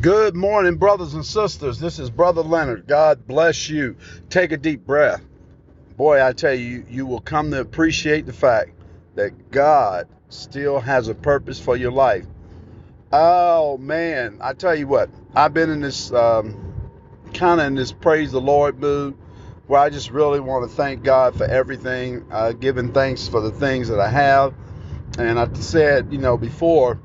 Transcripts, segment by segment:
Good morning, brothers and sisters. This is Brother Leonard. God bless you. Take a deep breath. Boy, I tell you, you will come to appreciate the fact that God still has a purpose for your life. Oh, man. I tell you what, I've been in this um, kind of in this praise the Lord mood where I just really want to thank God for everything, uh, giving thanks for the things that I have. And I said, you know, before,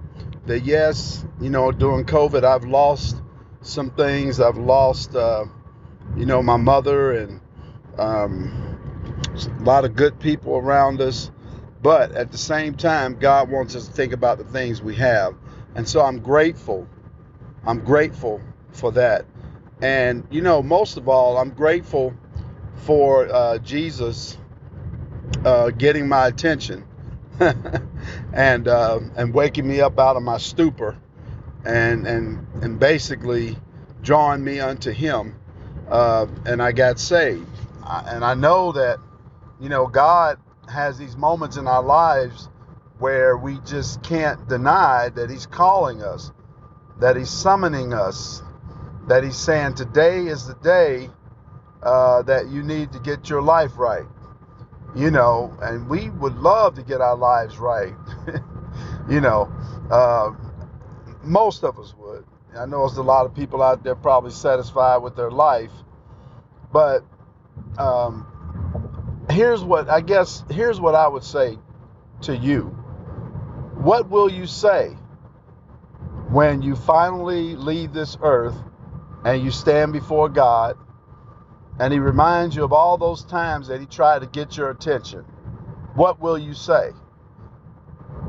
that yes, you know, during COVID, I've lost some things. I've lost, uh, you know, my mother and um, a lot of good people around us. But at the same time, God wants us to think about the things we have. And so I'm grateful. I'm grateful for that. And, you know, most of all, I'm grateful for uh, Jesus uh, getting my attention. and uh, and waking me up out of my stupor, and and and basically drawing me unto Him, uh, and I got saved. I, and I know that you know God has these moments in our lives where we just can't deny that He's calling us, that He's summoning us, that He's saying today is the day uh, that you need to get your life right you know, and we would love to get our lives right. you know, uh, most of us would. I know there's a lot of people out there probably satisfied with their life, but um, here's what I guess here's what I would say to you. What will you say when you finally leave this earth and you stand before God and he reminds you of all those times that he tried to get your attention, what will you say?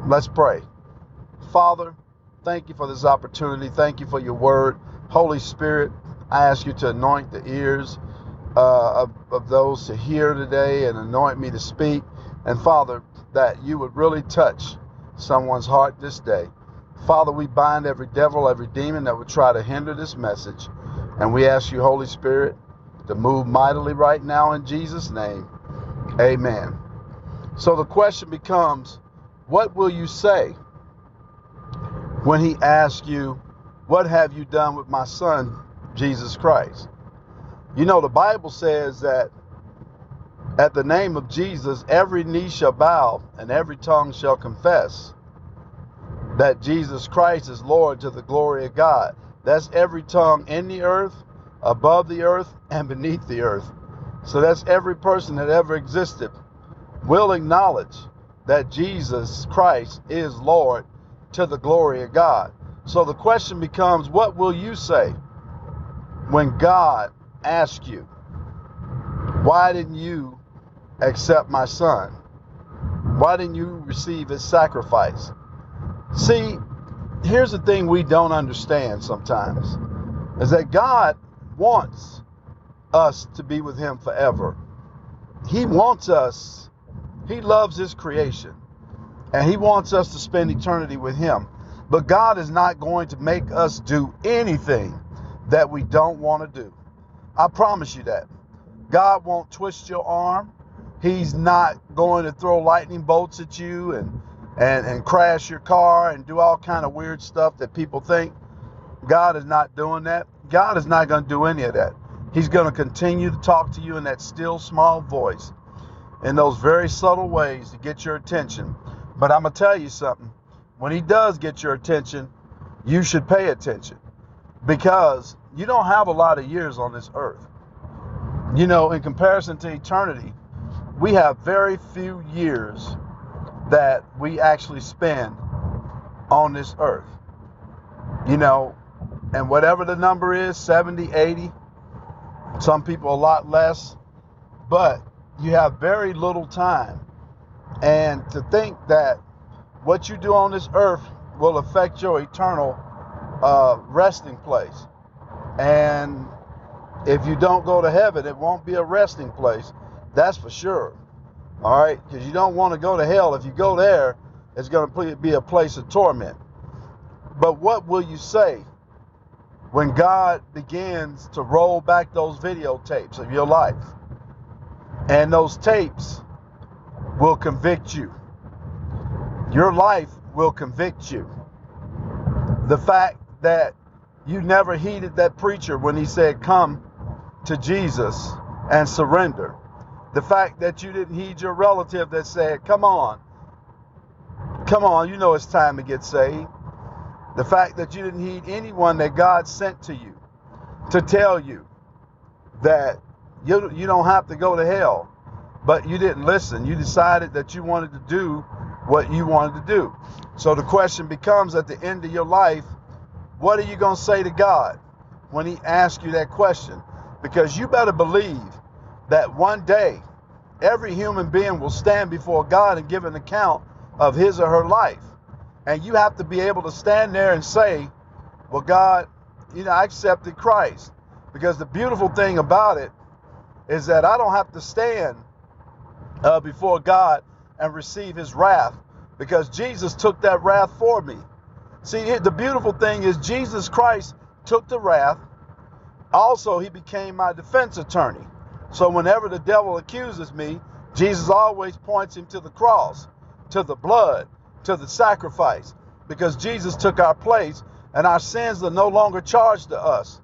Let's pray. Father, thank you for this opportunity. Thank you for your word. Holy Spirit, I ask you to anoint the ears uh, of, of those to hear today and anoint me to speak. And Father, that you would really touch someone's heart this day. Father, we bind every devil, every demon that would try to hinder this message. And we ask you, Holy Spirit, to move mightily right now in Jesus' name. Amen. So the question becomes what will you say when he asks you, What have you done with my son, Jesus Christ? You know, the Bible says that at the name of Jesus, every knee shall bow and every tongue shall confess that Jesus Christ is Lord to the glory of God. That's every tongue in the earth above the earth and beneath the earth. So that's every person that ever existed will acknowledge that Jesus Christ is Lord to the glory of God. So the question becomes what will you say when God asks you, Why didn't you accept my son? Why didn't you receive his sacrifice? See, here's the thing we don't understand sometimes is that God wants us to be with Him forever. He wants us, He loves His creation, and He wants us to spend eternity with Him. But God is not going to make us do anything that we don't want to do. I promise you that. God won't twist your arm. He's not going to throw lightning bolts at you and and, and crash your car and do all kind of weird stuff that people think. God is not doing that. God is not going to do any of that. He's going to continue to talk to you in that still small voice, in those very subtle ways to get your attention. But I'm going to tell you something. When He does get your attention, you should pay attention because you don't have a lot of years on this earth. You know, in comparison to eternity, we have very few years that we actually spend on this earth. You know, and whatever the number is 70 80 some people a lot less. But you have very little time. And to think that what you do on this earth will affect your eternal uh, resting place. And if you don't go to heaven it won't be a resting place. That's for sure. All right? Because you don't want to go to hell. If you go there it's going to be a place of torment. But what will you say when God begins to roll back those videotapes of your life. And those tapes will convict you. Your life will convict you. The fact that you never heeded that preacher when he said, Come to Jesus and surrender. The fact that you didn't heed your relative that said, Come on, come on, you know it's time to get saved. The fact that you didn't heed anyone that God sent to you to tell you that you, you don't have to go to hell, but you didn't listen. You decided that you wanted to do what you wanted to do. So the question becomes at the end of your life, what are you going to say to God when He asks you that question? Because you better believe that one day every human being will stand before God and give an account of his or her life. And you have to be able to stand there and say, Well, God, you know, I accepted Christ. Because the beautiful thing about it is that I don't have to stand uh, before God and receive his wrath because Jesus took that wrath for me. See, the beautiful thing is Jesus Christ took the wrath. Also, he became my defense attorney. So whenever the devil accuses me, Jesus always points him to the cross, to the blood, to the sacrifice, because Jesus took our place and our sins are no longer charged to us.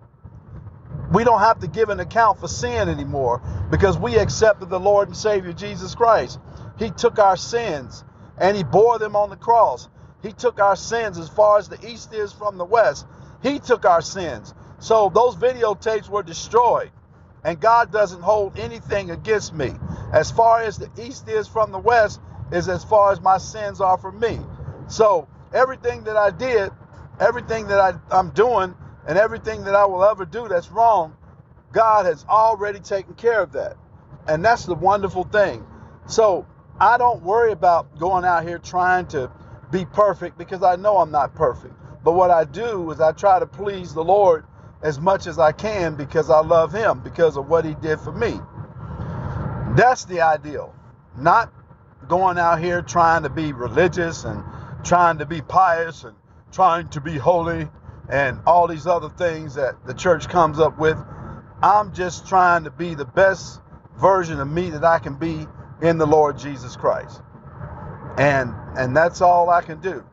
We don't have to give an account for sin anymore because we accepted the Lord and Savior Jesus Christ. He took our sins and he bore them on the cross. He took our sins as far as the east is from the west. He took our sins. So those videotapes were destroyed and God doesn't hold anything against me. As far as the east is from the west, is as far as my sins are from me. So everything that I did, everything that I, I'm doing, and everything that I will ever do that's wrong, God has already taken care of that. And that's the wonderful thing. So I don't worry about going out here trying to be perfect because I know I'm not perfect. But what I do is I try to please the Lord as much as I can because I love him because of what he did for me. That's the ideal. Not going out here trying to be religious and trying to be pious and trying to be holy and all these other things that the church comes up with. I'm just trying to be the best version of me that I can be in the Lord Jesus Christ. And and that's all I can do.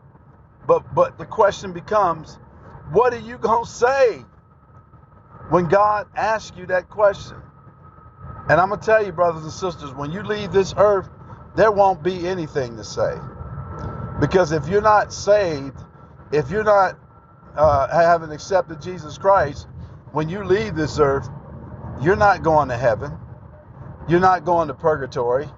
But but the question becomes, what are you going to say when God asks you that question. And I'm going to tell you, brothers and sisters, when you leave this earth, there won't be anything to say. Because if you're not saved, if you're not uh, having accepted Jesus Christ, when you leave this earth, you're not going to heaven. You're not going to purgatory.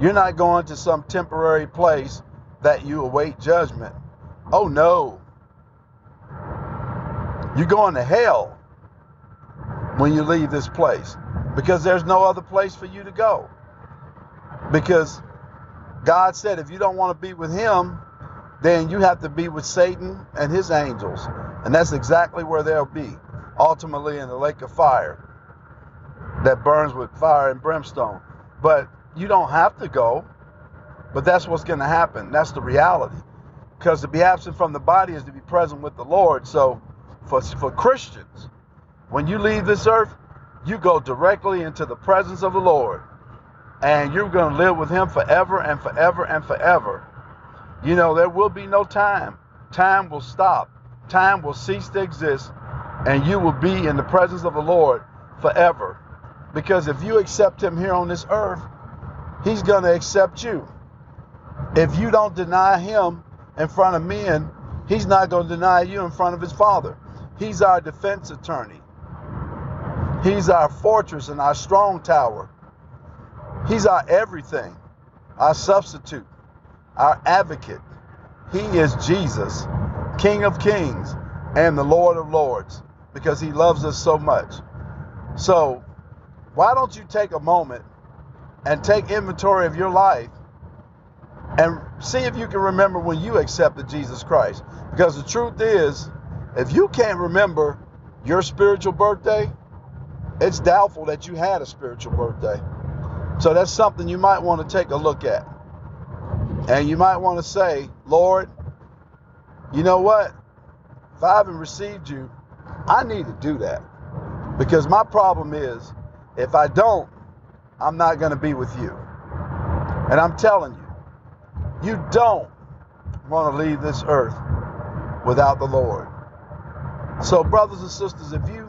You're not going to some temporary place that you await judgment. Oh no. You're going to hell when you leave this place because there's no other place for you to go. Because God said if you don't want to be with Him, then you have to be with Satan and his angels. And that's exactly where they'll be, ultimately in the lake of fire that burns with fire and brimstone. But you don't have to go, but that's what's going to happen. That's the reality. Because to be absent from the body is to be present with the Lord. So for, for Christians, when you leave this earth, you go directly into the presence of the Lord. And you're going to live with Him forever and forever and forever. You know, there will be no time. Time will stop. Time will cease to exist. And you will be in the presence of the Lord forever. Because if you accept Him here on this earth, He's going to accept you. If you don't deny Him in front of men, He's not going to deny you in front of His Father. He's our defense attorney. He's our fortress and our strong tower. He's our everything, our substitute, our advocate. He is Jesus, King of kings and the Lord of lords, because he loves us so much. So, why don't you take a moment and take inventory of your life and see if you can remember when you accepted Jesus Christ? Because the truth is, if you can't remember your spiritual birthday, it's doubtful that you had a spiritual birthday. So that's something you might want to take a look at. And you might want to say, Lord, you know what? If I haven't received you, I need to do that. Because my problem is, if I don't, I'm not going to be with you. And I'm telling you, you don't want to leave this earth without the Lord. So, brothers and sisters, if you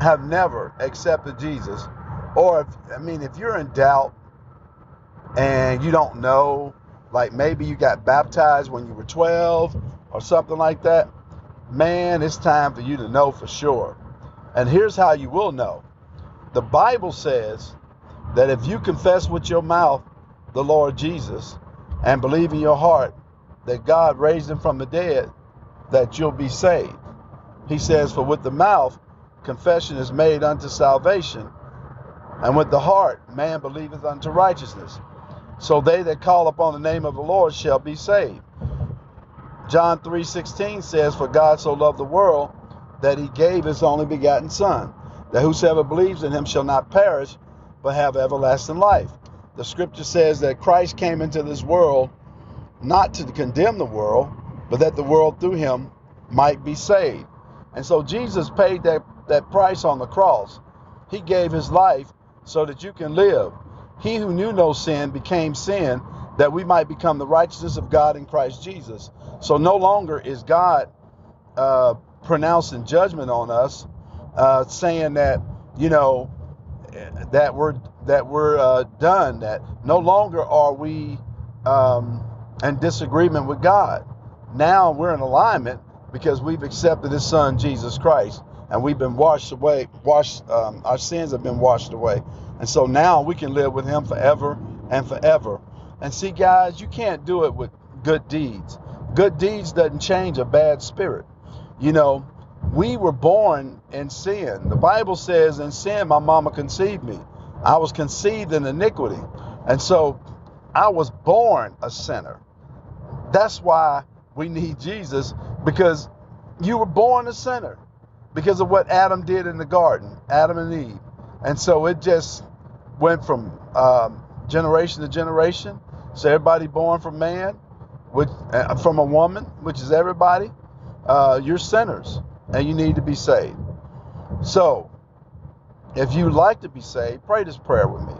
have never accepted Jesus, or if, I mean, if you're in doubt and you don't know, like maybe you got baptized when you were 12 or something like that, man, it's time for you to know for sure. And here's how you will know the Bible says that if you confess with your mouth the Lord Jesus and believe in your heart that God raised him from the dead, that you'll be saved. He says, For with the mouth confession is made unto salvation, and with the heart man believeth unto righteousness. So they that call upon the name of the Lord shall be saved. John 3:16 says, For God so loved the world that he gave his only begotten Son, that whosoever believes in him shall not perish, but have everlasting life. The scripture says that Christ came into this world not to condemn the world, but that the world through him might be saved. And so Jesus paid that, that price on the cross. He gave his life so that you can live. He who knew no sin became sin that we might become the righteousness of God in Christ Jesus. So no longer is God uh, pronouncing judgment on us, uh, saying that you know that we're that we're uh, done. That no longer are we um, in disagreement with God. Now we're in alignment because we've accepted His Son Jesus Christ, and we've been washed away. Washed, um, our sins have been washed away, and so now we can live with Him forever and forever. And see, guys, you can't do it with good deeds. Good deeds doesn't change a bad spirit. You know, we were born in sin. The Bible says, in sin, my mama conceived me. I was conceived in iniquity. And so I was born a sinner. That's why we need Jesus because you were born a sinner because of what Adam did in the garden, Adam and Eve. And so it just went from um, generation to generation. So everybody born from man, which, uh, from a woman, which is everybody, uh, you're sinners and you need to be saved. So, if you like to be saved, pray this prayer with me.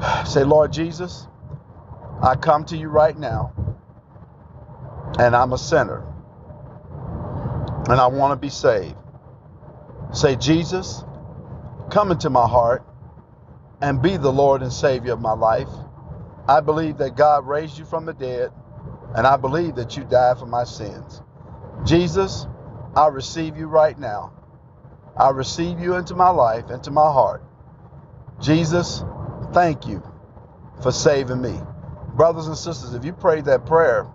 Say, Lord Jesus, I come to you right now, and I'm a sinner, and I want to be saved. Say, Jesus, come into my heart and be the Lord and Savior of my life. I believe that God raised you from the dead, and I believe that you died for my sins. Jesus, I receive you right now. I receive you into my life, into my heart. Jesus, thank you for saving me. Brothers and sisters, if you prayed that prayer,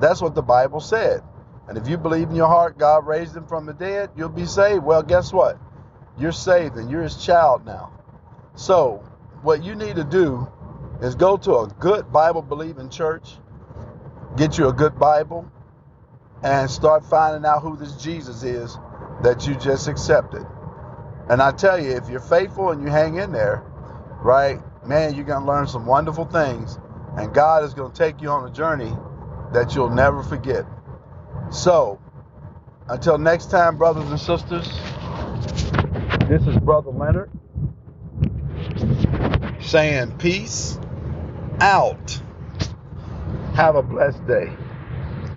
that's what the Bible said. And if you believe in your heart God raised him from the dead, you'll be saved. Well, guess what? You're saved and you're his child now. So, what you need to do is go to a good Bible believing church, get you a good Bible, and start finding out who this Jesus is that you just accepted. And I tell you, if you're faithful and you hang in there, right, man, you're going to learn some wonderful things. And God is going to take you on a journey that you'll never forget. So, until next time, brothers and sisters, this is Brother Leonard saying peace out. Have a blessed day.